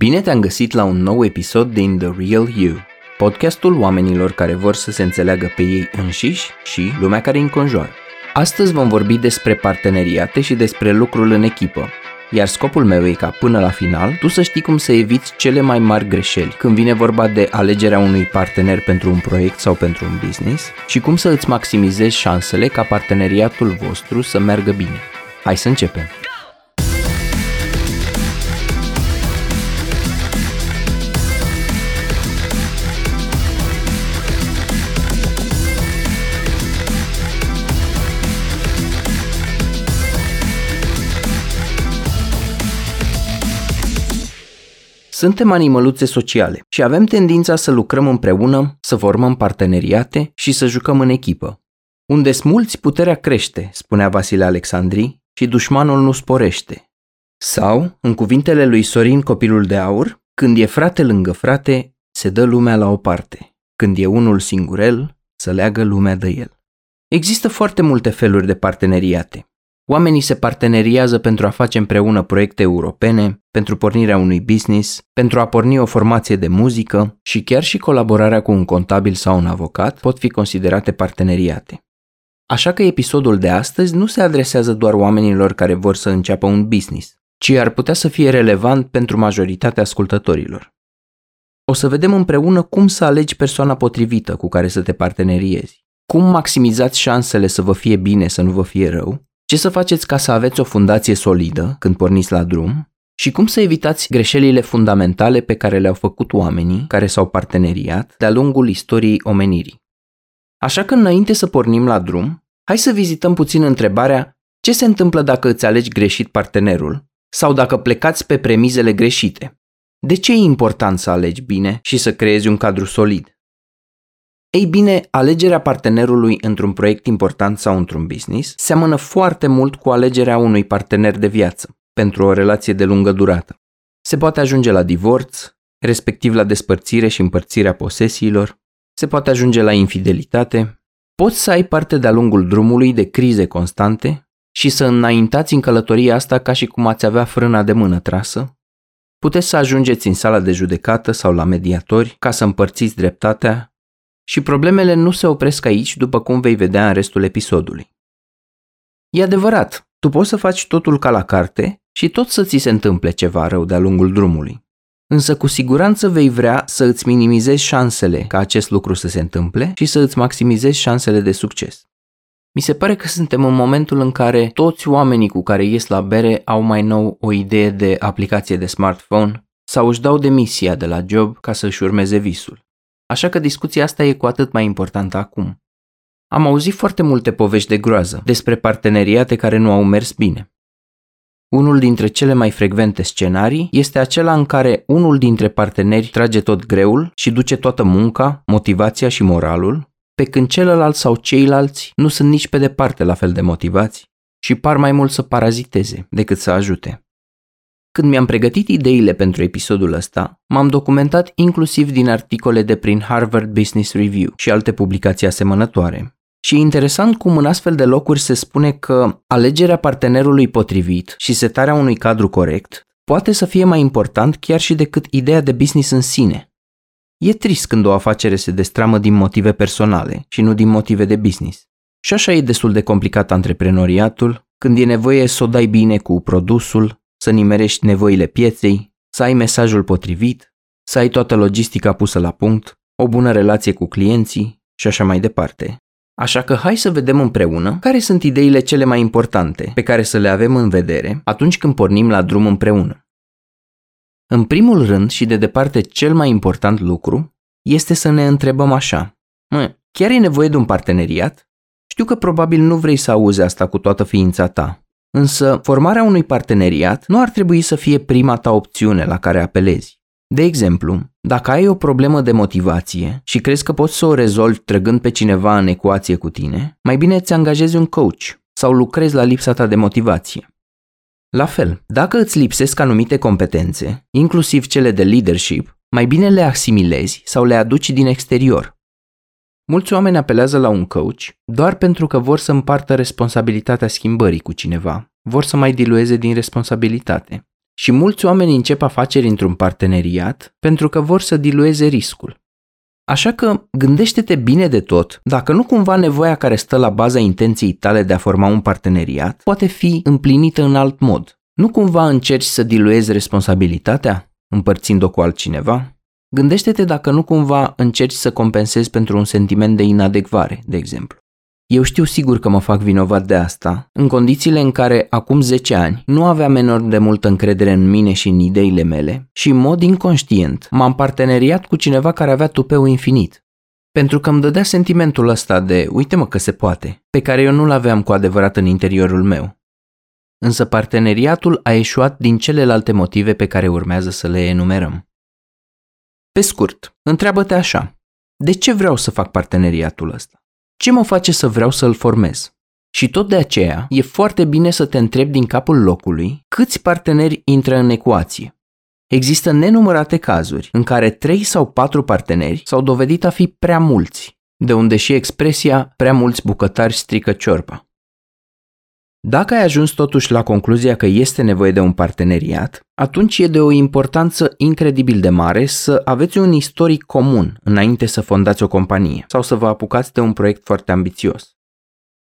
Bine te-am găsit la un nou episod din The Real You, podcastul oamenilor care vor să se înțeleagă pe ei înșiși și lumea care îi înconjoară. Astăzi vom vorbi despre parteneriate și despre lucrul în echipă, iar scopul meu e ca până la final tu să știi cum să eviți cele mai mari greșeli când vine vorba de alegerea unui partener pentru un proiect sau pentru un business și cum să îți maximizezi șansele ca parteneriatul vostru să meargă bine. Hai să începem! Suntem animăluțe sociale și avem tendința să lucrăm împreună, să formăm parteneriate și să jucăm în echipă. Unde smulți, puterea crește, spunea Vasile Alexandri, și dușmanul nu sporește. Sau, în cuvintele lui Sorin Copilul de Aur, când e frate lângă frate, se dă lumea la o parte. Când e unul singurel, să leagă lumea de el. Există foarte multe feluri de parteneriate. Oamenii se parteneriază pentru a face împreună proiecte europene, pentru pornirea unui business, pentru a porni o formație de muzică și chiar și colaborarea cu un contabil sau un avocat pot fi considerate parteneriate. Așa că episodul de astăzi nu se adresează doar oamenilor care vor să înceapă un business, ci ar putea să fie relevant pentru majoritatea ascultătorilor. O să vedem împreună cum să alegi persoana potrivită cu care să te parteneriezi, cum maximizați șansele să vă fie bine, să nu vă fie rău ce să faceți ca să aveți o fundație solidă când porniți la drum și cum să evitați greșelile fundamentale pe care le-au făcut oamenii care s-au parteneriat de-a lungul istoriei omenirii. Așa că înainte să pornim la drum, hai să vizităm puțin întrebarea ce se întâmplă dacă îți alegi greșit partenerul sau dacă plecați pe premizele greșite. De ce e important să alegi bine și să creezi un cadru solid? Ei bine, alegerea partenerului într-un proiect important sau într-un business seamănă foarte mult cu alegerea unui partener de viață pentru o relație de lungă durată. Se poate ajunge la divorț, respectiv la despărțire și împărțirea posesiilor, se poate ajunge la infidelitate, poți să ai parte de-a lungul drumului de crize constante și să înaintați în călătoria asta ca și cum ați avea frâna de mână trasă, puteți să ajungeți în sala de judecată sau la mediatori ca să împărțiți dreptatea și problemele nu se opresc aici, după cum vei vedea în restul episodului. E adevărat, tu poți să faci totul ca la carte și tot să ți se întâmple ceva rău de-a lungul drumului. Însă cu siguranță vei vrea să îți minimizezi șansele ca acest lucru să se întâmple și să îți maximizezi șansele de succes. Mi se pare că suntem în momentul în care toți oamenii cu care ies la bere au mai nou o idee de aplicație de smartphone sau își dau demisia de la job ca să își urmeze visul. Așa că discuția asta e cu atât mai importantă acum. Am auzit foarte multe povești de groază despre parteneriate care nu au mers bine. Unul dintre cele mai frecvente scenarii este acela în care unul dintre parteneri trage tot greul și duce toată munca, motivația și moralul, pe când celălalt sau ceilalți nu sunt nici pe departe la fel de motivați și par mai mult să paraziteze decât să ajute. Când mi-am pregătit ideile pentru episodul ăsta, m-am documentat inclusiv din articole de prin Harvard Business Review și alte publicații asemănătoare. Și e interesant cum în astfel de locuri se spune că alegerea partenerului potrivit și setarea unui cadru corect poate să fie mai important chiar și decât ideea de business în sine. E trist când o afacere se destramă din motive personale și nu din motive de business. Și așa e destul de complicat antreprenoriatul, când e nevoie să o dai bine cu produsul, să nimerești nevoile pieței, să ai mesajul potrivit, să ai toată logistica pusă la punct, o bună relație cu clienții și așa mai departe. Așa că hai să vedem împreună care sunt ideile cele mai importante pe care să le avem în vedere atunci când pornim la drum împreună. În primul rând și de departe cel mai important lucru este să ne întrebăm așa. Mă, chiar e nevoie de un parteneriat? Știu că probabil nu vrei să auzi asta cu toată ființa ta, Însă, formarea unui parteneriat nu ar trebui să fie prima ta opțiune la care apelezi. De exemplu, dacă ai o problemă de motivație și crezi că poți să o rezolvi trăgând pe cineva în ecuație cu tine, mai bine îți angajezi un coach sau lucrezi la lipsa ta de motivație. La fel, dacă îți lipsesc anumite competențe, inclusiv cele de leadership, mai bine le asimilezi sau le aduci din exterior. Mulți oameni apelează la un coach doar pentru că vor să împartă responsabilitatea schimbării cu cineva, vor să mai dilueze din responsabilitate și mulți oameni încep afaceri într-un parteneriat pentru că vor să dilueze riscul. Așa că gândește-te bine de tot dacă nu cumva nevoia care stă la baza intenției tale de a forma un parteneriat poate fi împlinită în alt mod. Nu cumva încerci să diluezi responsabilitatea, împărțind-o cu altcineva? Gândește-te dacă nu cumva încerci să compensezi pentru un sentiment de inadecvare, de exemplu. Eu știu sigur că mă fac vinovat de asta, în condițiile în care, acum 10 ani, nu aveam enorm de multă încredere în mine și în ideile mele și, în mod inconștient, m-am parteneriat cu cineva care avea tupeu infinit. Pentru că îmi dădea sentimentul ăsta de, uite-mă că se poate, pe care eu nu-l aveam cu adevărat în interiorul meu. Însă parteneriatul a eșuat din celelalte motive pe care urmează să le enumerăm. Pe scurt, întreabă-te așa, de ce vreau să fac parteneriatul ăsta? Ce mă face să vreau să-l formez? Și tot de aceea e foarte bine să te întrebi din capul locului câți parteneri intră în ecuație. Există nenumărate cazuri în care trei sau patru parteneri s-au dovedit a fi prea mulți, de unde și expresia prea mulți bucătari strică ciorba. Dacă ai ajuns totuși la concluzia că este nevoie de un parteneriat, atunci e de o importanță incredibil de mare să aveți un istoric comun înainte să fondați o companie sau să vă apucați de un proiect foarte ambițios.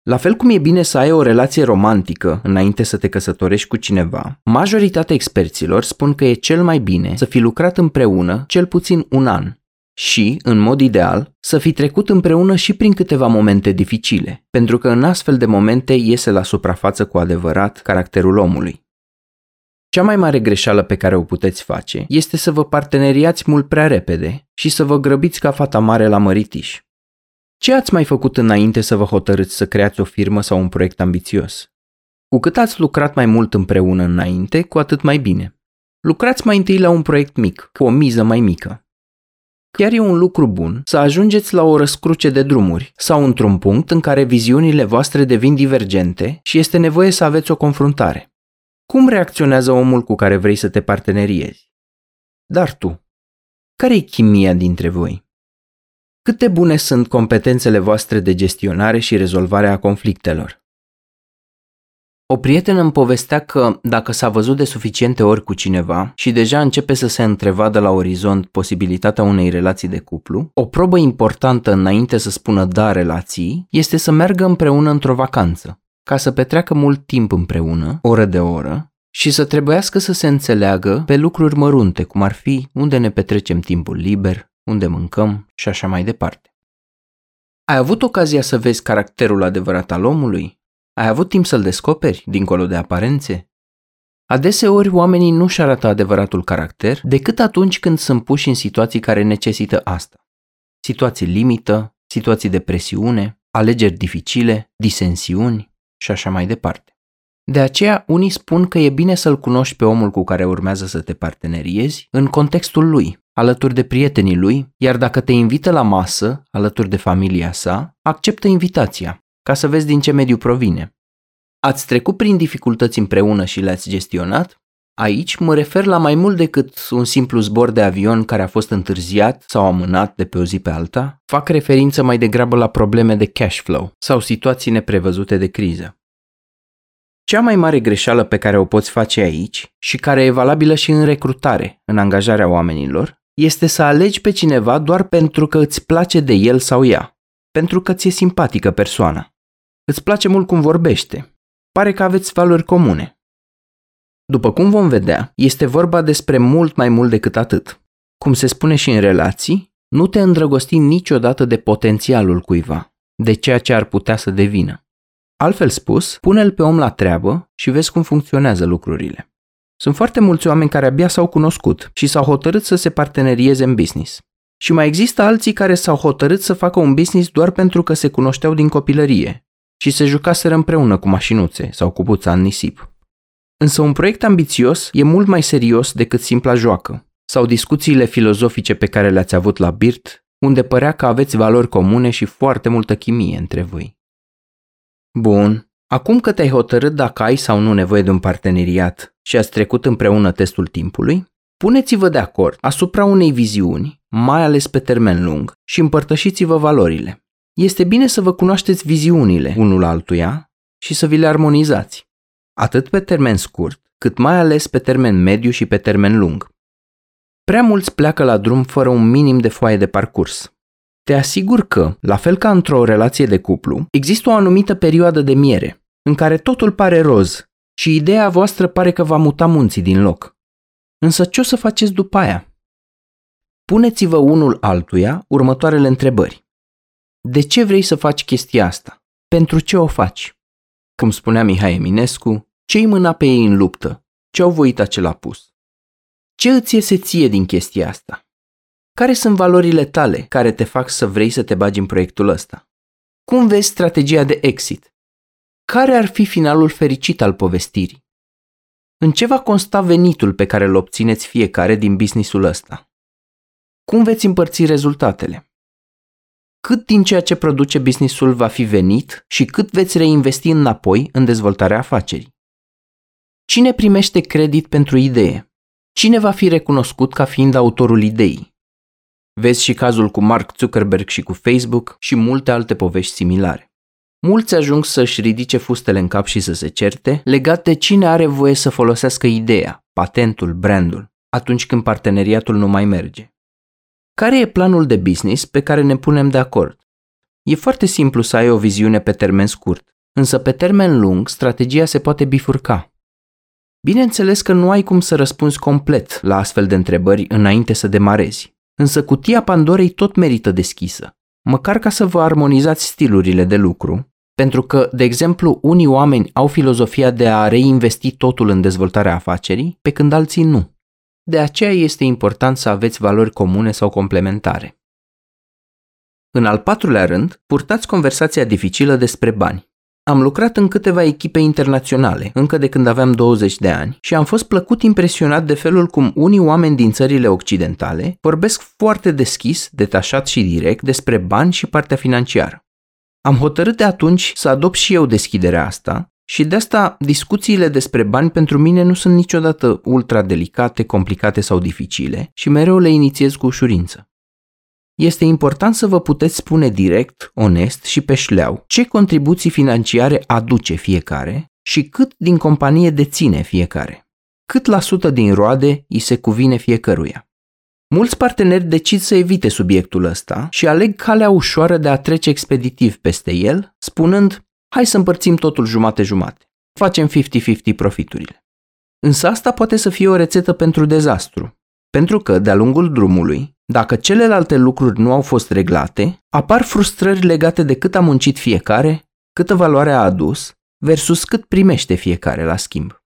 La fel cum e bine să ai o relație romantică înainte să te căsătorești cu cineva, majoritatea experților spun că e cel mai bine să fi lucrat împreună cel puțin un an și, în mod ideal, să fi trecut împreună și prin câteva momente dificile, pentru că în astfel de momente iese la suprafață cu adevărat caracterul omului. Cea mai mare greșeală pe care o puteți face este să vă parteneriați mult prea repede și să vă grăbiți ca fata mare la măritiș. Ce ați mai făcut înainte să vă hotărâți să creați o firmă sau un proiect ambițios? Cu cât ați lucrat mai mult împreună înainte, cu atât mai bine. Lucrați mai întâi la un proiect mic, cu o miză mai mică. Chiar e un lucru bun să ajungeți la o răscruce de drumuri sau într-un punct în care viziunile voastre devin divergente și este nevoie să aveți o confruntare. Cum reacționează omul cu care vrei să te parteneriezi? Dar tu, care e chimia dintre voi? Cât de bune sunt competențele voastre de gestionare și rezolvare a conflictelor? O prietenă îmi povestea că dacă s-a văzut de suficiente ori cu cineva și deja începe să se întrevadă la orizont posibilitatea unei relații de cuplu, o probă importantă înainte să spună da relații este să meargă împreună într-o vacanță, ca să petreacă mult timp împreună, oră de oră, și să trebuiască să se înțeleagă pe lucruri mărunte, cum ar fi unde ne petrecem timpul liber, unde mâncăm și așa mai departe. Ai avut ocazia să vezi caracterul adevărat al omului? Ai avut timp să-l descoperi, dincolo de aparențe? Adeseori oamenii nu-și arată adevăratul caracter decât atunci când sunt puși în situații care necesită asta. Situații limită, situații de presiune, alegeri dificile, disensiuni și așa mai departe. De aceea, unii spun că e bine să-l cunoști pe omul cu care urmează să te parteneriezi în contextul lui, alături de prietenii lui, iar dacă te invită la masă, alături de familia sa, acceptă invitația ca să vezi din ce mediu provine. Ați trecut prin dificultăți împreună și le-ați gestionat? Aici mă refer la mai mult decât un simplu zbor de avion care a fost întârziat sau amânat de pe o zi pe alta, fac referință mai degrabă la probleme de cash flow sau situații neprevăzute de criză. Cea mai mare greșeală pe care o poți face aici și care e valabilă și în recrutare, în angajarea oamenilor, este să alegi pe cineva doar pentru că îți place de el sau ea, pentru că ți-e simpatică persoana. Îți place mult cum vorbește. Pare că aveți valori comune. După cum vom vedea, este vorba despre mult mai mult decât atât. Cum se spune și în relații, nu te îndrăgosti niciodată de potențialul cuiva, de ceea ce ar putea să devină. Altfel spus, pune-l pe om la treabă și vezi cum funcționează lucrurile. Sunt foarte mulți oameni care abia s-au cunoscut și s-au hotărât să se partenerieze în business. Și mai există alții care s-au hotărât să facă un business doar pentru că se cunoșteau din copilărie și se jucaseră împreună cu mașinuțe sau cu buța în nisip. Însă un proiect ambițios e mult mai serios decât simpla joacă sau discuțiile filozofice pe care le-ați avut la BIRT, unde părea că aveți valori comune și foarte multă chimie între voi. Bun, acum că te-ai hotărât dacă ai sau nu nevoie de un parteneriat și ați trecut împreună testul timpului, puneți-vă de acord asupra unei viziuni, mai ales pe termen lung, și împărtășiți-vă valorile. Este bine să vă cunoașteți viziunile unul altuia și să vi le armonizați. Atât pe termen scurt, cât mai ales pe termen mediu și pe termen lung. Prea mulți pleacă la drum fără un minim de foaie de parcurs. Te asigur că, la fel ca într-o relație de cuplu, există o anumită perioadă de miere, în care totul pare roz și ideea voastră pare că va muta munții din loc. Însă ce o să faceți după aia? Puneți-vă unul altuia următoarele întrebări. De ce vrei să faci chestia asta? Pentru ce o faci? Cum spunea Mihai Eminescu, ce-i mâna pe ei în luptă? Ce-au voit acel apus? Ce îți iese ție din chestia asta? Care sunt valorile tale care te fac să vrei să te bagi în proiectul ăsta? Cum vezi strategia de exit? Care ar fi finalul fericit al povestirii? În ce va consta venitul pe care îl obțineți fiecare din businessul ăsta? Cum veți împărți rezultatele? Cât din ceea ce produce businessul va fi venit și cât veți reinvesti înapoi în dezvoltarea afacerii? Cine primește credit pentru idee? Cine va fi recunoscut ca fiind autorul ideii? Vezi și cazul cu Mark Zuckerberg și cu Facebook și multe alte povești similare. Mulți ajung să-și ridice fustele în cap și să se certe legat de cine are voie să folosească ideea, patentul, brandul, atunci când parteneriatul nu mai merge. Care e planul de business pe care ne punem de acord? E foarte simplu să ai o viziune pe termen scurt, însă pe termen lung strategia se poate bifurca. Bineînțeles că nu ai cum să răspunzi complet la astfel de întrebări înainte să demarezi, însă cutia Pandorei tot merită deschisă, măcar ca să vă armonizați stilurile de lucru, pentru că, de exemplu, unii oameni au filozofia de a reinvesti totul în dezvoltarea afacerii, pe când alții nu. De aceea este important să aveți valori comune sau complementare. În al patrulea rând, purtați conversația dificilă despre bani. Am lucrat în câteva echipe internaționale, încă de când aveam 20 de ani, și am fost plăcut impresionat de felul cum unii oameni din țările occidentale vorbesc foarte deschis, detașat și direct despre bani și partea financiară. Am hotărât de atunci să adopt și eu deschiderea asta și de asta discuțiile despre bani pentru mine nu sunt niciodată ultra delicate, complicate sau dificile și mereu le inițiez cu ușurință. Este important să vă puteți spune direct, onest și pe șleau ce contribuții financiare aduce fiecare și cât din companie deține fiecare. Cât la sută din roade îi se cuvine fiecăruia. Mulți parteneri decid să evite subiectul ăsta și aleg calea ușoară de a trece expeditiv peste el, spunând, hai să împărțim totul jumate-jumate. Facem 50-50 profiturile. Însă asta poate să fie o rețetă pentru dezastru, pentru că, de-a lungul drumului, dacă celelalte lucruri nu au fost reglate, apar frustrări legate de cât a muncit fiecare, câtă valoare a adus, versus cât primește fiecare la schimb.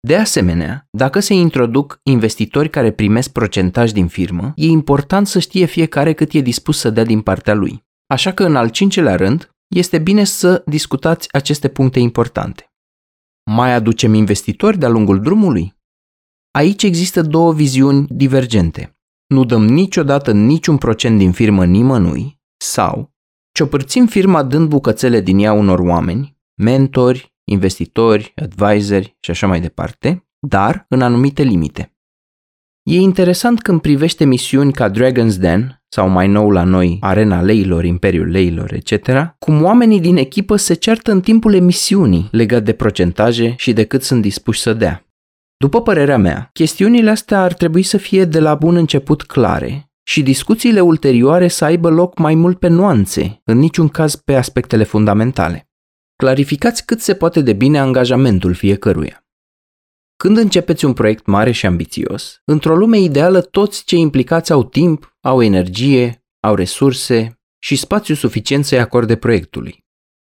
De asemenea, dacă se introduc investitori care primesc procentaj din firmă, e important să știe fiecare cât e dispus să dea din partea lui. Așa că în al cincelea rând, este bine să discutați aceste puncte importante. Mai aducem investitori de-a lungul drumului? Aici există două viziuni divergente. Nu dăm niciodată niciun procent din firmă nimănui sau ciopărțim firma dând bucățele din ea unor oameni, mentori, investitori, advisori și așa mai departe, dar în anumite limite. E interesant când privește misiuni ca Dragon's Den sau mai nou la noi Arena Leilor, Imperiul Leilor, etc., cum oamenii din echipă se ceartă în timpul emisiunii legat de procentaje și de cât sunt dispuși să dea. După părerea mea, chestiunile astea ar trebui să fie de la bun început clare și discuțiile ulterioare să aibă loc mai mult pe nuanțe, în niciun caz pe aspectele fundamentale. Clarificați cât se poate de bine angajamentul fiecăruia. Când începeți un proiect mare și ambițios, într-o lume ideală toți cei implicați au timp, au energie, au resurse și spațiu suficient să-i acorde proiectului.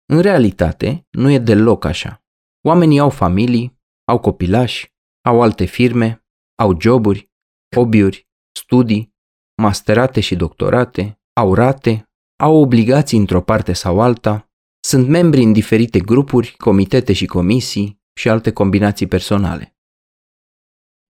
În realitate, nu e deloc așa. Oamenii au familii, au copilași, au alte firme, au joburi, hobby-uri, studii, masterate și doctorate, au rate, au obligații într-o parte sau alta, sunt membri în diferite grupuri, comitete și comisii și alte combinații personale.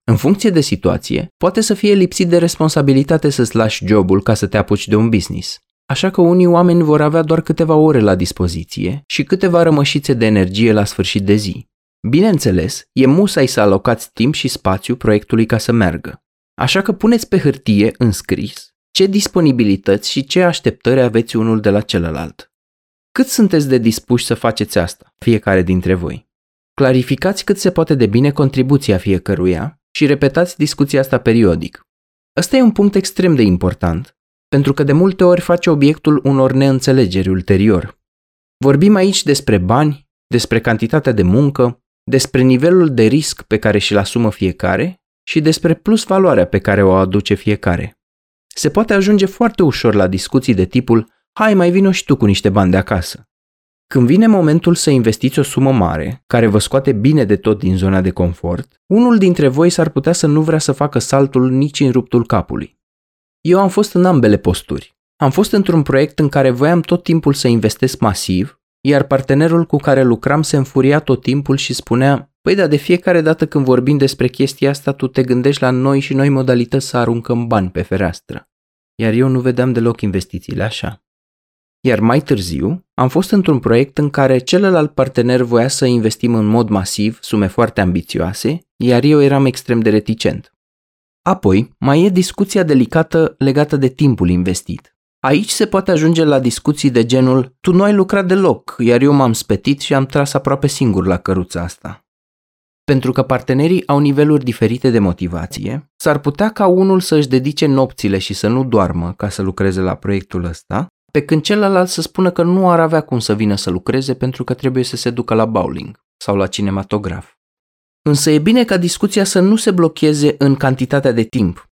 În funcție de situație, poate să fie lipsit de responsabilitate să-ți lași jobul ca să te apuci de un business. Așa că unii oameni vor avea doar câteva ore la dispoziție și câteva rămășițe de energie la sfârșit de zi. Bineînțeles, e musai să alocați timp și spațiu proiectului ca să meargă. Așa că puneți pe hârtie, în scris, ce disponibilități și ce așteptări aveți unul de la celălalt. Cât sunteți de dispuși să faceți asta, fiecare dintre voi? Clarificați cât se poate de bine contribuția fiecăruia și repetați discuția asta periodic. Ăsta e un punct extrem de important, pentru că de multe ori face obiectul unor neînțelegeri ulterior. Vorbim aici despre bani, despre cantitatea de muncă, despre nivelul de risc pe care și-l asumă fiecare și despre plus valoarea pe care o aduce fiecare. Se poate ajunge foarte ușor la discuții de tipul hai mai vino și tu cu niște bani de acasă. Când vine momentul să investiți o sumă mare, care vă scoate bine de tot din zona de confort, unul dintre voi s-ar putea să nu vrea să facă saltul nici în ruptul capului. Eu am fost în ambele posturi. Am fost într-un proiect în care voiam tot timpul să investesc masiv, iar partenerul cu care lucram se înfuria tot timpul și spunea Păi da, de fiecare dată când vorbim despre chestia asta, tu te gândești la noi și noi modalități să aruncăm bani pe fereastră. Iar eu nu vedeam deloc investițiile așa. Iar mai târziu, am fost într-un proiect în care celălalt partener voia să investim în mod masiv sume foarte ambițioase, iar eu eram extrem de reticent. Apoi, mai e discuția delicată legată de timpul investit. Aici se poate ajunge la discuții de genul tu nu ai lucrat deloc, iar eu m-am spetit și am tras aproape singur la căruța asta. Pentru că partenerii au niveluri diferite de motivație, s-ar putea ca unul să-și dedice nopțile și să nu doarmă ca să lucreze la proiectul ăsta, pe când celălalt să spună că nu ar avea cum să vină să lucreze pentru că trebuie să se ducă la bowling sau la cinematograf. Însă e bine ca discuția să nu se blocheze în cantitatea de timp.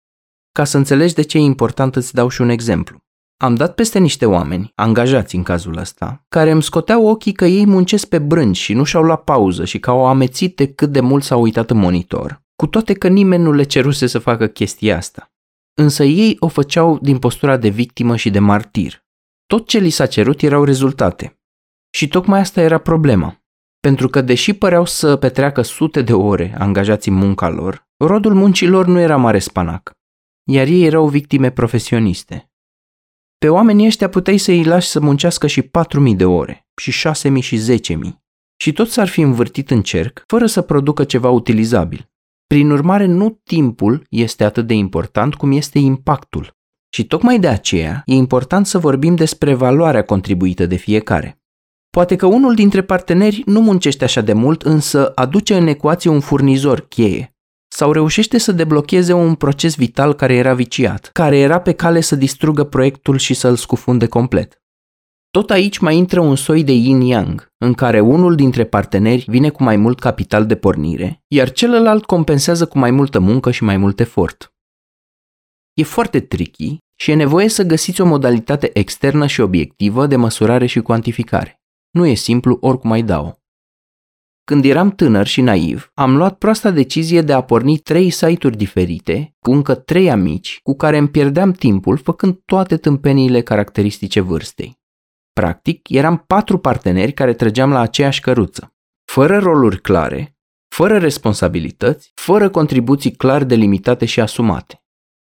Ca să înțelegi de ce e important îți dau și un exemplu. Am dat peste niște oameni, angajați în cazul ăsta, care îmi scoteau ochii că ei muncesc pe brânci și nu și-au luat pauză și că au amețit de cât de mult s-au uitat în monitor, cu toate că nimeni nu le ceruse să facă chestia asta. Însă ei o făceau din postura de victimă și de martir. Tot ce li s-a cerut erau rezultate. Și tocmai asta era problema. Pentru că deși păreau să petreacă sute de ore angajați în munca lor, rodul muncilor nu era mare spanac, iar ei erau victime profesioniste. Pe oamenii ăștia puteai să îi lași să muncească și 4.000 de ore, și 6.000 și 10.000, și tot s-ar fi învârtit în cerc, fără să producă ceva utilizabil. Prin urmare, nu timpul este atât de important cum este impactul. Și tocmai de aceea e important să vorbim despre valoarea contribuită de fiecare. Poate că unul dintre parteneri nu muncește așa de mult, însă aduce în ecuație un furnizor cheie, sau reușește să deblocheze un proces vital care era viciat, care era pe cale să distrugă proiectul și să-l scufunde complet. Tot aici mai intră un soi de yin-yang, în care unul dintre parteneri vine cu mai mult capital de pornire, iar celălalt compensează cu mai multă muncă și mai mult efort. E foarte tricky și e nevoie să găsiți o modalitate externă și obiectivă de măsurare și cuantificare. Nu e simplu oricum ai dau. Când eram tânăr și naiv, am luat proasta decizie de a porni trei site-uri diferite, cu încă trei amici, cu care îmi pierdeam timpul făcând toate tâmpeniile caracteristice vârstei. Practic, eram patru parteneri care trăgeam la aceeași căruță, fără roluri clare, fără responsabilități, fără contribuții clar delimitate și asumate.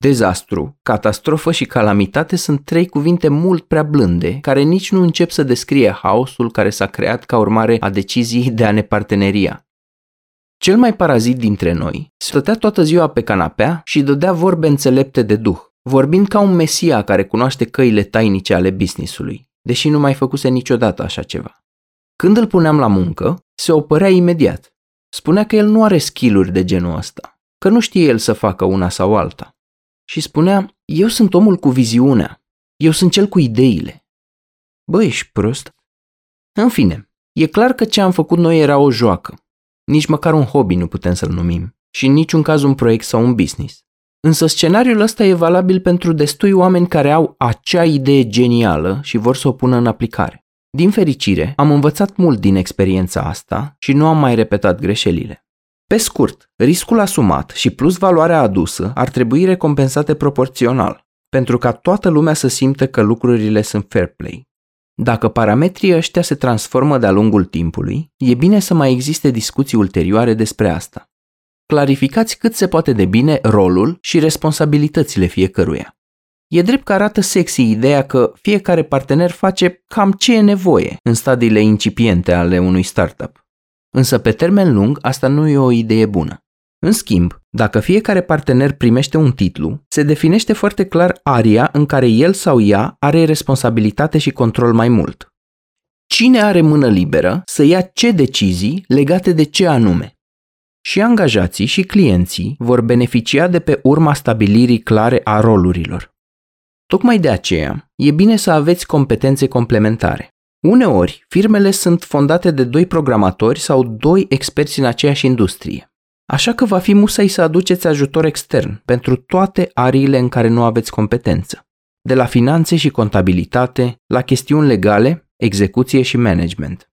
Dezastru, catastrofă și calamitate sunt trei cuvinte mult prea blânde, care nici nu încep să descrie haosul care s-a creat ca urmare a deciziei de a ne parteneria. Cel mai parazit dintre noi stătea toată ziua pe canapea și dădea vorbe înțelepte de duh, vorbind ca un mesia care cunoaște căile tainice ale businessului, deși nu mai făcuse niciodată așa ceva. Când îl puneam la muncă, se opărea imediat. Spunea că el nu are skill de genul ăsta, că nu știe el să facă una sau alta și spunea, eu sunt omul cu viziunea, eu sunt cel cu ideile. Băi, ești prost? În fine, e clar că ce am făcut noi era o joacă. Nici măcar un hobby nu putem să-l numim și în niciun caz un proiect sau un business. Însă scenariul ăsta e valabil pentru destui oameni care au acea idee genială și vor să o pună în aplicare. Din fericire, am învățat mult din experiența asta și nu am mai repetat greșelile. Pe scurt, riscul asumat și plus valoarea adusă ar trebui recompensate proporțional, pentru ca toată lumea să simtă că lucrurile sunt fair play. Dacă parametrii ăștia se transformă de-a lungul timpului, e bine să mai existe discuții ulterioare despre asta. Clarificați cât se poate de bine rolul și responsabilitățile fiecăruia. E drept că arată sexy ideea că fiecare partener face cam ce e nevoie în stadiile incipiente ale unui startup. Însă pe termen lung asta nu e o idee bună. În schimb, dacă fiecare partener primește un titlu, se definește foarte clar aria în care el sau ea are responsabilitate și control mai mult. cine are mână liberă să ia ce decizii legate de ce anume. Și angajații și clienții vor beneficia de pe urma stabilirii clare a rolurilor. Tocmai de aceea, e bine să aveți competențe complementare. Uneori, firmele sunt fondate de doi programatori sau doi experți în aceeași industrie. Așa că va fi musai să aduceți ajutor extern pentru toate ariile în care nu aveți competență. De la finanțe și contabilitate, la chestiuni legale, execuție și management.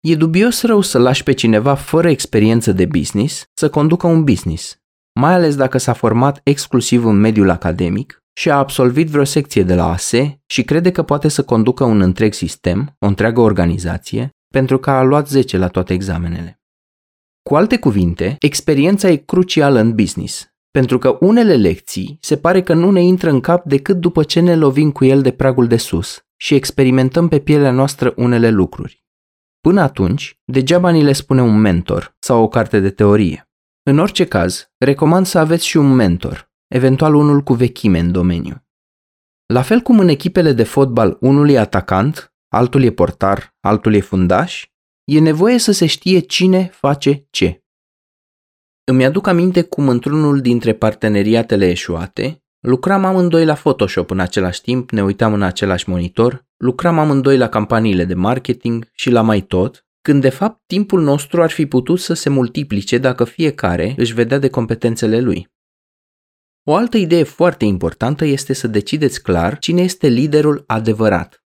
E dubios rău să lași pe cineva fără experiență de business să conducă un business, mai ales dacă s-a format exclusiv în mediul academic și a absolvit vreo secție de la ASE și crede că poate să conducă un întreg sistem, o întreagă organizație, pentru că a luat 10 la toate examenele. Cu alte cuvinte, experiența e crucială în business, pentru că unele lecții se pare că nu ne intră în cap decât după ce ne lovim cu el de pragul de sus și experimentăm pe pielea noastră unele lucruri. Până atunci, degeaba ni le spune un mentor sau o carte de teorie. În orice caz, recomand să aveți și un mentor, eventual unul cu vechime în domeniu. La fel cum în echipele de fotbal unul e atacant, altul e portar, altul e fundaș, e nevoie să se știe cine face ce. Îmi aduc aminte cum într-unul dintre parteneriatele eșuate, lucram amândoi la Photoshop în același timp, ne uitam în același monitor, lucram amândoi la campaniile de marketing și la mai tot, când de fapt timpul nostru ar fi putut să se multiplice dacă fiecare își vedea de competențele lui. O altă idee foarte importantă este să decideți clar cine este liderul adevărat.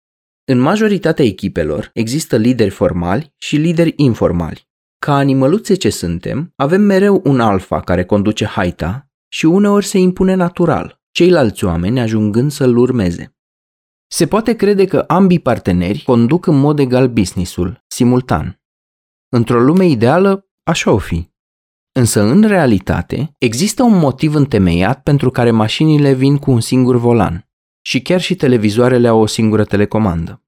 În majoritatea echipelor există lideri formali și lideri informali. Ca animăluțe ce suntem, avem mereu un alfa care conduce haita și uneori se impune natural, ceilalți oameni ajungând să-l urmeze. Se poate crede că ambii parteneri conduc în mod egal businessul, simultan. Într-o lume ideală, așa o fi. Însă, în realitate, există un motiv întemeiat pentru care mașinile vin cu un singur volan și chiar și televizoarele au o singură telecomandă.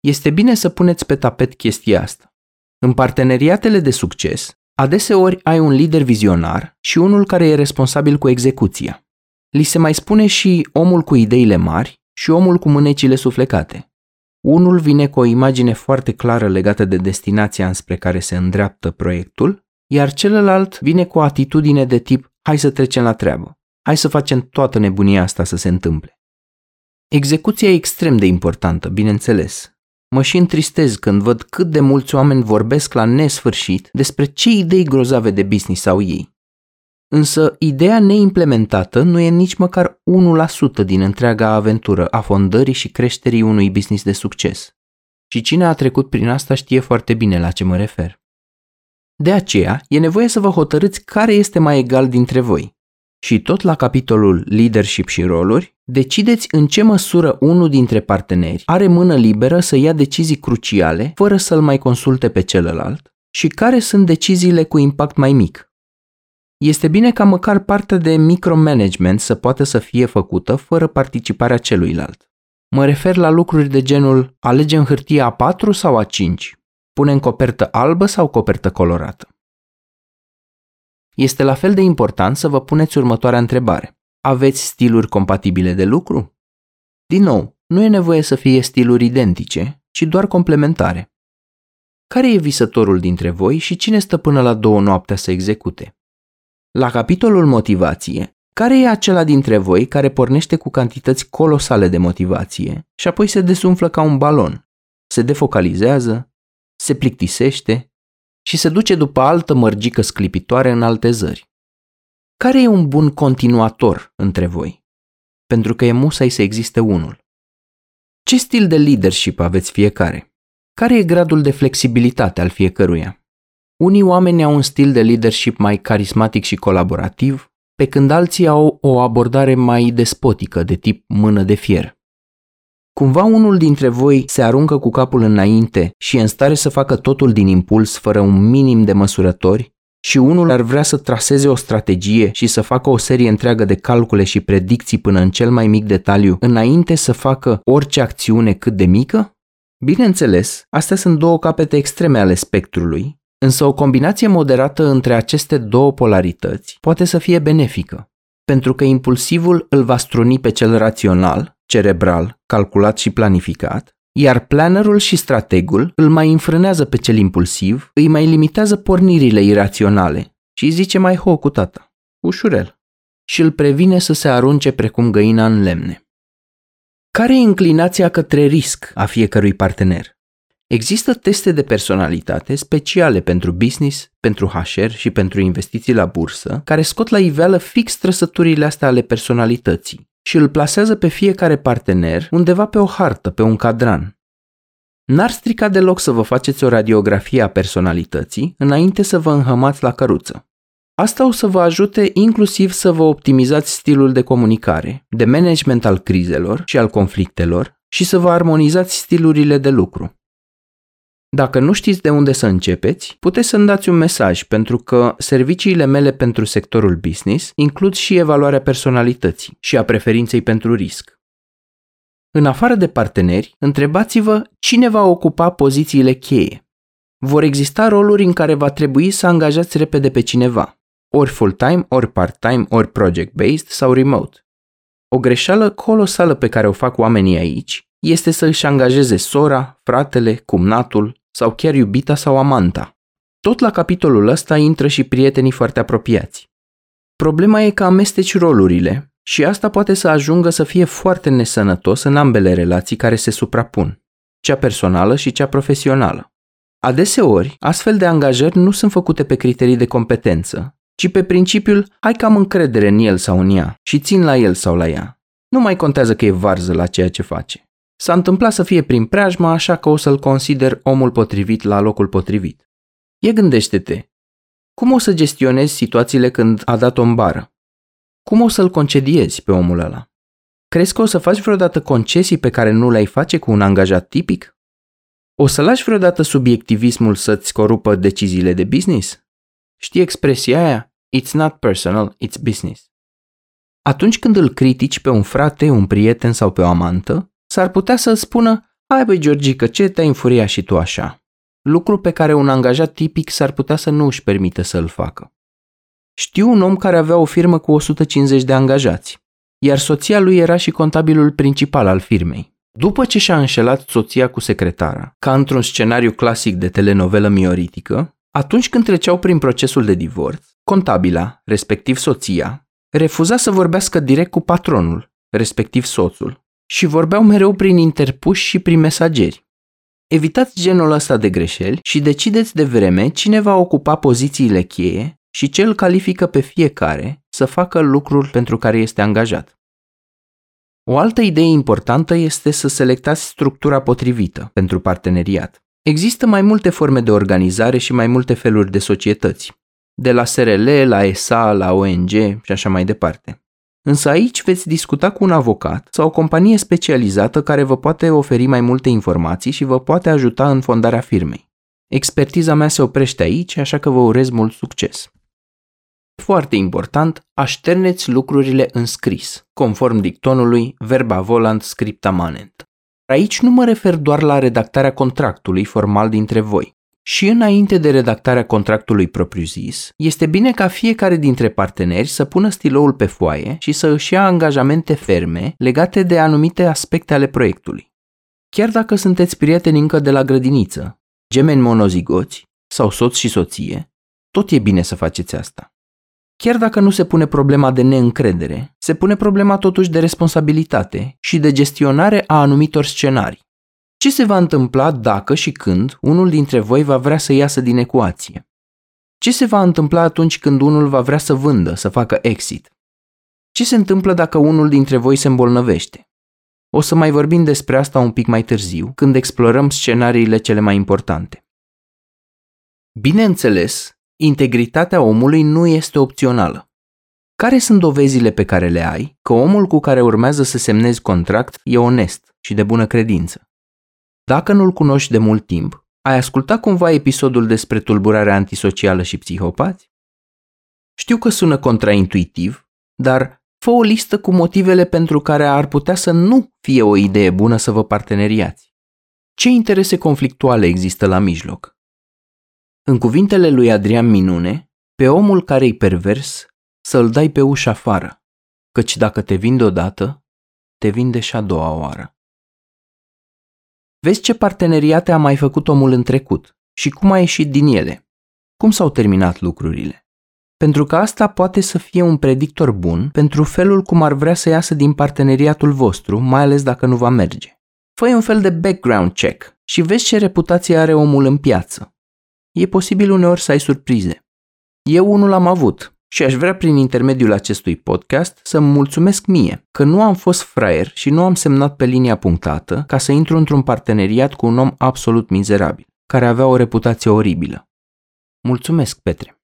Este bine să puneți pe tapet chestia asta. În parteneriatele de succes, adeseori ai un lider vizionar și unul care e responsabil cu execuția. Li se mai spune și omul cu ideile mari și omul cu mânecile suflecate. Unul vine cu o imagine foarte clară legată de destinația înspre care se îndreaptă proiectul iar celălalt vine cu o atitudine de tip hai să trecem la treabă, hai să facem toată nebunia asta să se întâmple. Execuția e extrem de importantă, bineînțeles. Mă și întristez când văd cât de mulți oameni vorbesc la nesfârșit despre ce idei grozave de business au ei. Însă, ideea neimplementată nu e nici măcar 1% din întreaga aventură a fondării și creșterii unui business de succes. Și cine a trecut prin asta știe foarte bine la ce mă refer. De aceea, e nevoie să vă hotărâți care este mai egal dintre voi. Și tot la capitolul leadership și roluri, decideți în ce măsură unul dintre parteneri are mână liberă să ia decizii cruciale fără să-l mai consulte pe celălalt și care sunt deciziile cu impact mai mic. Este bine ca măcar partea de micromanagement să poată să fie făcută fără participarea celuilalt. Mă refer la lucruri de genul alegem hârtia A4 sau A5, Punem copertă albă sau copertă colorată? Este la fel de important să vă puneți următoarea întrebare. Aveți stiluri compatibile de lucru? Din nou, nu e nevoie să fie stiluri identice, ci doar complementare. Care e visătorul dintre voi și cine stă până la două noaptea să execute? La capitolul motivație, care e acela dintre voi care pornește cu cantități colosale de motivație și apoi se desumflă ca un balon, se defocalizează, se plictisește și se duce după altă mărgică sclipitoare în alte zări. Care e un bun continuator între voi? Pentru că e musai să existe unul. Ce stil de leadership aveți fiecare? Care e gradul de flexibilitate al fiecăruia? Unii oameni au un stil de leadership mai carismatic și colaborativ, pe când alții au o abordare mai despotică de tip mână de fier. Cumva unul dintre voi se aruncă cu capul înainte și e în stare să facă totul din impuls fără un minim de măsurători și unul ar vrea să traseze o strategie și să facă o serie întreagă de calcule și predicții până în cel mai mic detaliu înainte să facă orice acțiune cât de mică? Bineînțeles, astea sunt două capete extreme ale spectrului, însă o combinație moderată între aceste două polarități poate să fie benefică, pentru că impulsivul îl va struni pe cel rațional cerebral, calculat și planificat, iar plannerul și strategul îl mai înfrânează pe cel impulsiv, îi mai limitează pornirile iraționale și îi zice mai ho cu tata, ușurel, și îl previne să se arunce precum găina în lemne. Care e inclinația către risc a fiecărui partener? Există teste de personalitate speciale pentru business, pentru HR și pentru investiții la bursă, care scot la iveală fix trăsăturile astea ale personalității și îl plasează pe fiecare partener undeva pe o hartă, pe un cadran. N-ar strica deloc să vă faceți o radiografie a personalității înainte să vă înhămați la căruță. Asta o să vă ajute inclusiv să vă optimizați stilul de comunicare, de management al crizelor și al conflictelor și să vă armonizați stilurile de lucru. Dacă nu știți de unde să începeți, puteți să-mi dați un mesaj pentru că serviciile mele pentru sectorul business includ și evaluarea personalității și a preferinței pentru risc. În afară de parteneri, întrebați-vă cine va ocupa pozițiile cheie. Vor exista roluri în care va trebui să angajați repede pe cineva, ori full-time, ori part-time, ori project-based sau remote. O greșeală colosală pe care o fac oamenii aici este să își angajeze sora, fratele, cumnatul sau chiar iubita sau amanta. Tot la capitolul ăsta intră și prietenii foarte apropiați. Problema e că amesteci rolurile și asta poate să ajungă să fie foarte nesănătos în ambele relații care se suprapun, cea personală și cea profesională. Adeseori, astfel de angajări nu sunt făcute pe criterii de competență, ci pe principiul hai că am încredere în el sau în ea și țin la el sau la ea. Nu mai contează că e varză la ceea ce face. S-a întâmplat să fie prin preajmă, așa că o să-l consider omul potrivit la locul potrivit. E gândește-te, cum o să gestionezi situațiile când a dat o bară? Cum o să-l concediezi pe omul ăla? Crezi că o să faci vreodată concesii pe care nu le-ai face cu un angajat tipic? O să lași vreodată subiectivismul să-ți corupă deciziile de business? Știi expresia aia? It's not personal, it's business. Atunci când îl critici pe un frate, un prieten sau pe o amantă, s-ar putea să spună, hai băi Georgică, ce te-ai înfuriat și tu așa? Lucru pe care un angajat tipic s-ar putea să nu își permită să-l facă. Știu un om care avea o firmă cu 150 de angajați, iar soția lui era și contabilul principal al firmei. După ce și-a înșelat soția cu secretara, ca într-un scenariu clasic de telenovelă mioritică, atunci când treceau prin procesul de divorț, contabila, respectiv soția, refuza să vorbească direct cu patronul, respectiv soțul, și vorbeau mereu prin interpuși și prin mesageri. Evitați genul ăsta de greșeli și decideți de vreme cine va ocupa pozițiile cheie și ce îl califică pe fiecare să facă lucrul pentru care este angajat. O altă idee importantă este să selectați structura potrivită pentru parteneriat. Există mai multe forme de organizare și mai multe feluri de societăți, de la SRL, la ESA, la ONG și așa mai departe. Însă aici veți discuta cu un avocat sau o companie specializată care vă poate oferi mai multe informații și vă poate ajuta în fondarea firmei. Expertiza mea se oprește aici, așa că vă urez mult succes. Foarte important, așterneți lucrurile în scris, conform dictonului verba volant scripta manent. Aici nu mă refer doar la redactarea contractului formal dintre voi, și înainte de redactarea contractului propriu-zis, este bine ca fiecare dintre parteneri să pună stiloul pe foaie și să își ia angajamente ferme legate de anumite aspecte ale proiectului. Chiar dacă sunteți prieteni încă de la grădiniță, gemeni monozigoți sau soț și soție, tot e bine să faceți asta. Chiar dacă nu se pune problema de neîncredere, se pune problema totuși de responsabilitate și de gestionare a anumitor scenarii. Ce se va întâmpla dacă și când unul dintre voi va vrea să iasă din ecuație? Ce se va întâmpla atunci când unul va vrea să vândă, să facă exit? Ce se întâmplă dacă unul dintre voi se îmbolnăvește? O să mai vorbim despre asta un pic mai târziu, când explorăm scenariile cele mai importante. Bineînțeles, integritatea omului nu este opțională. Care sunt dovezile pe care le ai că omul cu care urmează să semnezi contract e onest și de bună credință? Dacă nu-l cunoști de mult timp, ai ascultat cumva episodul despre tulburarea antisocială și psihopați? Știu că sună contraintuitiv, dar fă o listă cu motivele pentru care ar putea să nu fie o idee bună să vă parteneriați. Ce interese conflictuale există la mijloc? În cuvintele lui Adrian Minune, pe omul care e pervers să-l dai pe ușa afară, căci dacă te vinde odată, te vinde și a doua oară. Vezi ce parteneriate a mai făcut omul în trecut și cum a ieșit din ele. Cum s-au terminat lucrurile. Pentru că asta poate să fie un predictor bun pentru felul cum ar vrea să iasă din parteneriatul vostru, mai ales dacă nu va merge. fă un fel de background check și vezi ce reputație are omul în piață. E posibil uneori să ai surprize. Eu unul am avut și aș vrea prin intermediul acestui podcast să-mi mulțumesc mie că nu am fost fraier și nu am semnat pe linia punctată ca să intru într-un parteneriat cu un om absolut mizerabil, care avea o reputație oribilă. Mulțumesc, Petre.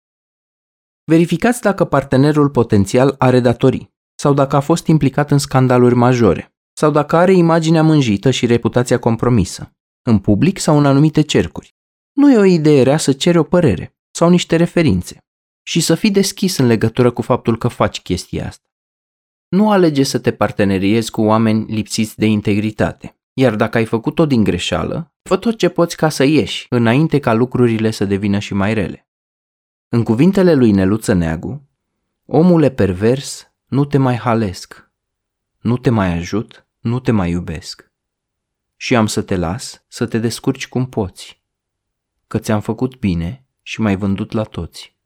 Verificați dacă partenerul potențial are datorii sau dacă a fost implicat în scandaluri majore sau dacă are imaginea mânjită și reputația compromisă, în public sau în anumite cercuri. Nu e o idee rea să ceri o părere sau niște referințe și să fii deschis în legătură cu faptul că faci chestia asta. Nu alege să te parteneriezi cu oameni lipsiți de integritate, iar dacă ai făcut-o din greșeală, fă tot ce poți ca să ieși, înainte ca lucrurile să devină și mai rele. În cuvintele lui Neluță Neagu, omule pervers, nu te mai halesc, nu te mai ajut, nu te mai iubesc. Și am să te las să te descurci cum poți, că ți-am făcut bine și m-ai vândut la toți.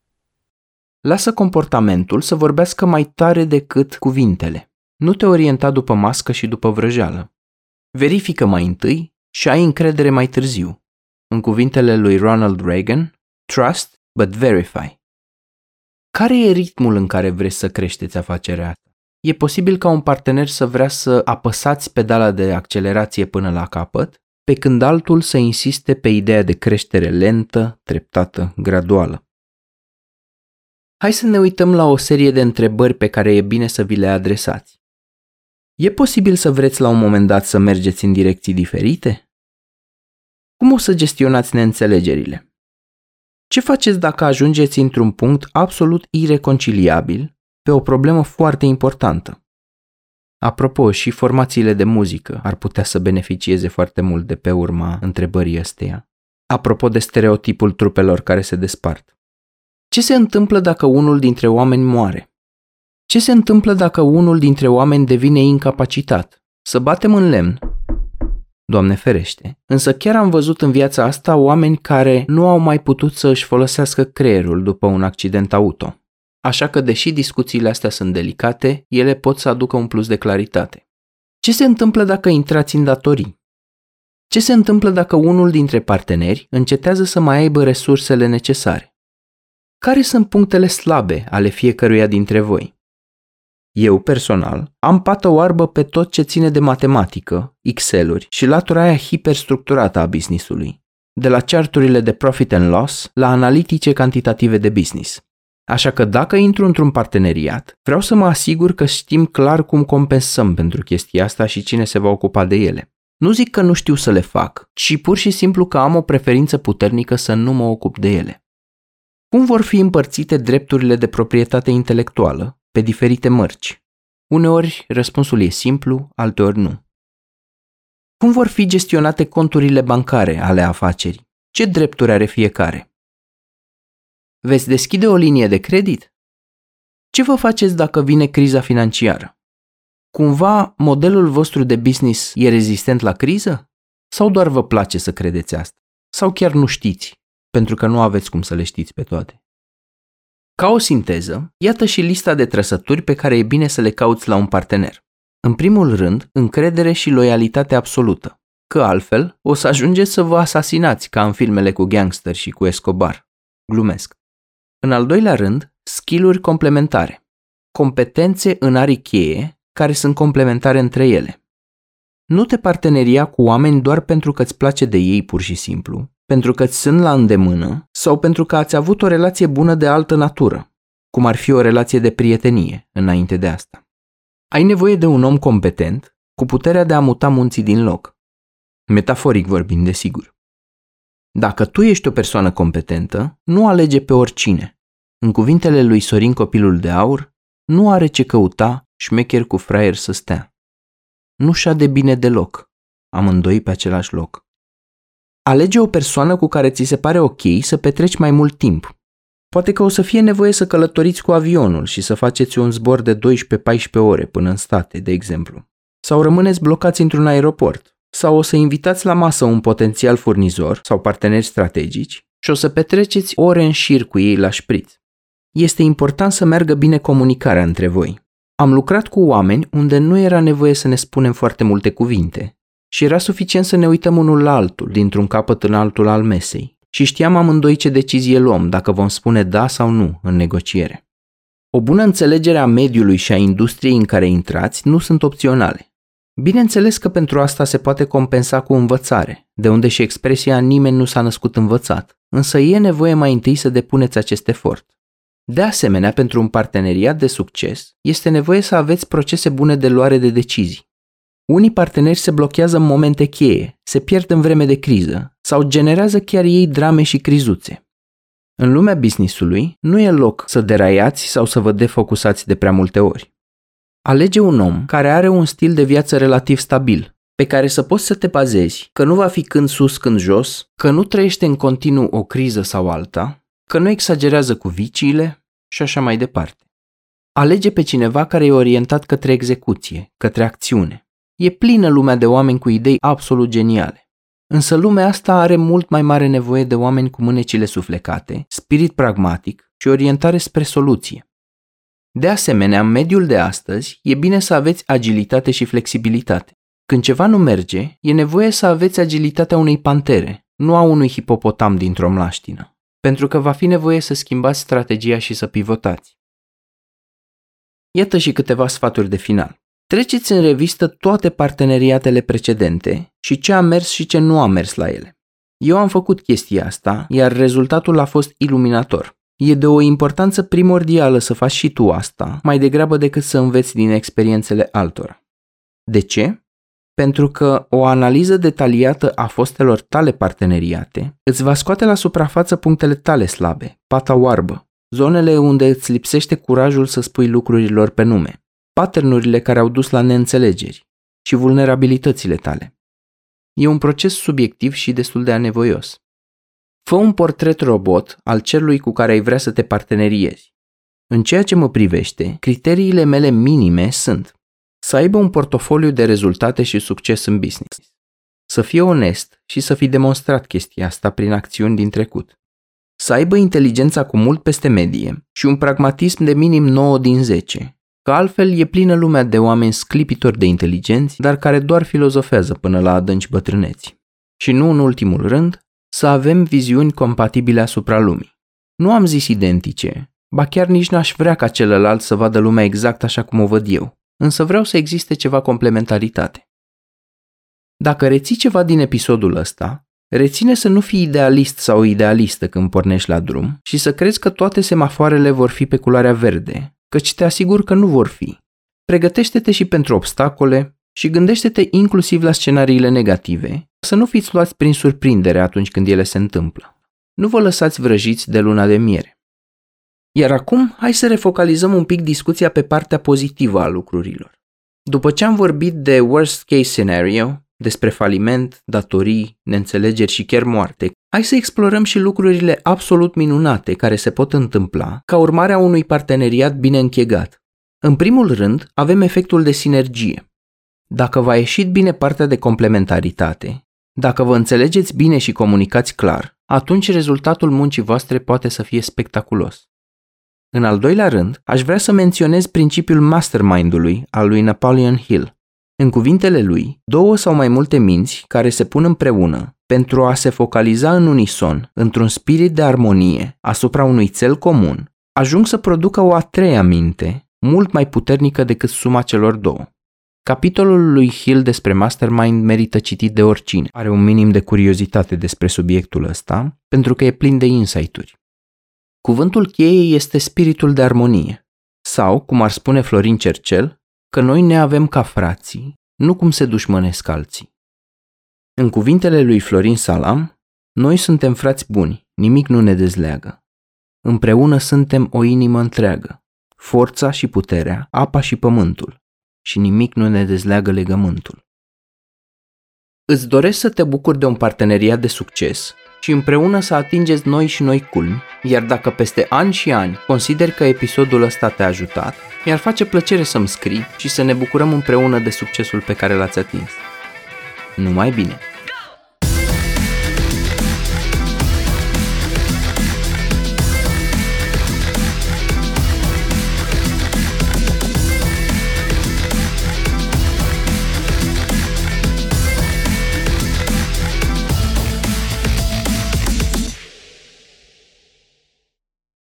Lasă comportamentul să vorbească mai tare decât cuvintele. Nu te orienta după mască și după vrăjeală. Verifică mai întâi și ai încredere mai târziu. În cuvintele lui Ronald Reagan, trust but verify. Care e ritmul în care vreți să creșteți afacerea asta? E posibil ca un partener să vrea să apăsați pedala de accelerație până la capăt, pe când altul să insiste pe ideea de creștere lentă, treptată, graduală. Hai să ne uităm la o serie de întrebări pe care e bine să vi le adresați. E posibil să vreți la un moment dat să mergeți în direcții diferite? Cum o să gestionați neînțelegerile? Ce faceți dacă ajungeți într-un punct absolut ireconciliabil pe o problemă foarte importantă? Apropo, și formațiile de muzică ar putea să beneficieze foarte mult de pe urma întrebării ăsteia. Apropo de stereotipul trupelor care se despart. Ce se întâmplă dacă unul dintre oameni moare? Ce se întâmplă dacă unul dintre oameni devine incapacitat? Să batem în lemn. Doamne ferește. Însă chiar am văzut în viața asta oameni care nu au mai putut să își folosească creierul după un accident auto. Așa că, deși discuțiile astea sunt delicate, ele pot să aducă un plus de claritate. Ce se întâmplă dacă intrați în datorii? Ce se întâmplă dacă unul dintre parteneri încetează să mai aibă resursele necesare? Care sunt punctele slabe ale fiecăruia dintre voi? Eu, personal, am pată oarbă pe tot ce ține de matematică, Excel-uri și latura aia hiperstructurată a businessului, de la charturile de profit and loss la analitice cantitative de business. Așa că dacă intru într-un parteneriat, vreau să mă asigur că știm clar cum compensăm pentru chestia asta și cine se va ocupa de ele. Nu zic că nu știu să le fac, ci pur și simplu că am o preferință puternică să nu mă ocup de ele. Cum vor fi împărțite drepturile de proprietate intelectuală pe diferite mărci? Uneori răspunsul e simplu, alteori nu. Cum vor fi gestionate conturile bancare ale afacerii? Ce drepturi are fiecare? Veți deschide o linie de credit? Ce vă faceți dacă vine criza financiară? Cumva modelul vostru de business e rezistent la criză? Sau doar vă place să credeți asta? Sau chiar nu știți pentru că nu aveți cum să le știți pe toate. Ca o sinteză, iată și lista de trăsături pe care e bine să le cauți la un partener. În primul rând, încredere și loialitate absolută, că altfel o să ajungeți să vă asasinați ca în filmele cu gangster și cu Escobar. Glumesc. În al doilea rând, skill-uri complementare, competențe în arii cheie care sunt complementare între ele. Nu te parteneria cu oameni doar pentru că îți place de ei pur și simplu, pentru că ți sunt la îndemână sau pentru că ați avut o relație bună de altă natură, cum ar fi o relație de prietenie înainte de asta. Ai nevoie de un om competent, cu puterea de a muta munții din loc. Metaforic vorbind, desigur. Dacă tu ești o persoană competentă, nu alege pe oricine. În cuvintele lui Sorin Copilul de Aur, nu are ce căuta șmecher cu fraier să stea. Nu de bine deloc, amândoi pe același loc. Alege o persoană cu care ți se pare ok să petreci mai mult timp. Poate că o să fie nevoie să călătoriți cu avionul și să faceți un zbor de 12-14 ore până în state, de exemplu. Sau rămâneți blocați într-un aeroport. sau o să invitați la masă un potențial furnizor sau parteneri strategici și o să petreceți ore în șir cu ei la șpriț. Este important să meargă bine comunicarea între voi. Am lucrat cu oameni unde nu era nevoie să ne spunem foarte multe cuvinte și era suficient să ne uităm unul la altul, dintr-un capăt în altul al mesei. Și știam amândoi ce decizie luăm, dacă vom spune da sau nu în negociere. O bună înțelegere a mediului și a industriei în care intrați nu sunt opționale. Bineînțeles că pentru asta se poate compensa cu învățare, de unde și expresia nimeni nu s-a născut învățat, însă e nevoie mai întâi să depuneți acest efort. De asemenea, pentru un parteneriat de succes, este nevoie să aveți procese bune de luare de decizii. Unii parteneri se blochează în momente cheie, se pierd în vreme de criză sau generează chiar ei drame și crizuțe. În lumea businessului, nu e loc să deraiați sau să vă defocusați de prea multe ori. Alege un om care are un stil de viață relativ stabil, pe care să poți să te bazezi, că nu va fi când sus, când jos, că nu trăiește în continuu o criză sau alta, că nu exagerează cu viciile și așa mai departe. Alege pe cineva care e orientat către execuție, către acțiune. E plină lumea de oameni cu idei absolut geniale. Însă lumea asta are mult mai mare nevoie de oameni cu mânecile suflecate, spirit pragmatic și orientare spre soluție. De asemenea, în mediul de astăzi, e bine să aveți agilitate și flexibilitate. Când ceva nu merge, e nevoie să aveți agilitatea unei pantere, nu a unui hipopotam dintr-o mlaștină, pentru că va fi nevoie să schimbați strategia și să pivotați. Iată și câteva sfaturi de final. Treceți în revistă toate parteneriatele precedente și ce a mers și ce nu a mers la ele. Eu am făcut chestia asta, iar rezultatul a fost iluminator. E de o importanță primordială să faci și tu asta, mai degrabă decât să înveți din experiențele altora. De ce? Pentru că o analiză detaliată a fostelor tale parteneriate îți va scoate la suprafață punctele tale slabe, pata oarbă, zonele unde îți lipsește curajul să spui lucrurilor pe nume, patternurile care au dus la neînțelegeri și vulnerabilitățile tale. E un proces subiectiv și destul de anevoios. Fă un portret robot al celui cu care ai vrea să te parteneriezi. În ceea ce mă privește, criteriile mele minime sunt să aibă un portofoliu de rezultate și succes în business, să fie onest și să fi demonstrat chestia asta prin acțiuni din trecut, să aibă inteligența cu mult peste medie și un pragmatism de minim 9 din 10, că altfel e plină lumea de oameni sclipitori de inteligenți, dar care doar filozofează până la adânci bătrâneți. Și nu în ultimul rând, să avem viziuni compatibile asupra lumii. Nu am zis identice, ba chiar nici n-aș vrea ca celălalt să vadă lumea exact așa cum o văd eu, însă vreau să existe ceva complementaritate. Dacă reții ceva din episodul ăsta, reține să nu fii idealist sau idealistă când pornești la drum și să crezi că toate semafoarele vor fi pe culoarea verde, căci te asigur că nu vor fi. Pregătește-te și pentru obstacole și gândește-te inclusiv la scenariile negative să nu fiți luați prin surprindere atunci când ele se întâmplă. Nu vă lăsați vrăjiți de luna de miere. Iar acum, hai să refocalizăm un pic discuția pe partea pozitivă a lucrurilor. După ce am vorbit de worst case scenario, despre faliment, datorii, neînțelegeri și chiar moarte, hai să explorăm și lucrurile absolut minunate care se pot întâmpla ca urmare a unui parteneriat bine închegat. În primul rând, avem efectul de sinergie. Dacă v-a ieșit bine partea de complementaritate, dacă vă înțelegeți bine și comunicați clar, atunci rezultatul muncii voastre poate să fie spectaculos. În al doilea rând, aș vrea să menționez principiul mastermind-ului al lui Napoleon Hill. În cuvintele lui, două sau mai multe minți care se pun împreună pentru a se focaliza în unison, într-un spirit de armonie, asupra unui cel comun, ajung să producă o a treia minte, mult mai puternică decât suma celor două. Capitolul lui Hill despre Mastermind merită citit de oricine. Are un minim de curiozitate despre subiectul ăsta, pentru că e plin de insight-uri. Cuvântul cheie este spiritul de armonie, sau, cum ar spune Florin Cercel, că noi ne avem ca frații, nu cum se dușmănesc alții. În cuvintele lui Florin Salam, noi suntem frați buni, nimic nu ne dezleagă. Împreună suntem o inimă întreagă, forța și puterea, apa și pământul, și nimic nu ne dezleagă legământul. Îți doresc să te bucuri de un parteneriat de succes și împreună să atingeți noi și noi culmi, iar dacă peste ani și ani consider că episodul ăsta te-a ajutat, mi-ar face plăcere să-mi scrii și să ne bucurăm împreună de succesul pe care l-ați atins. Numai bine!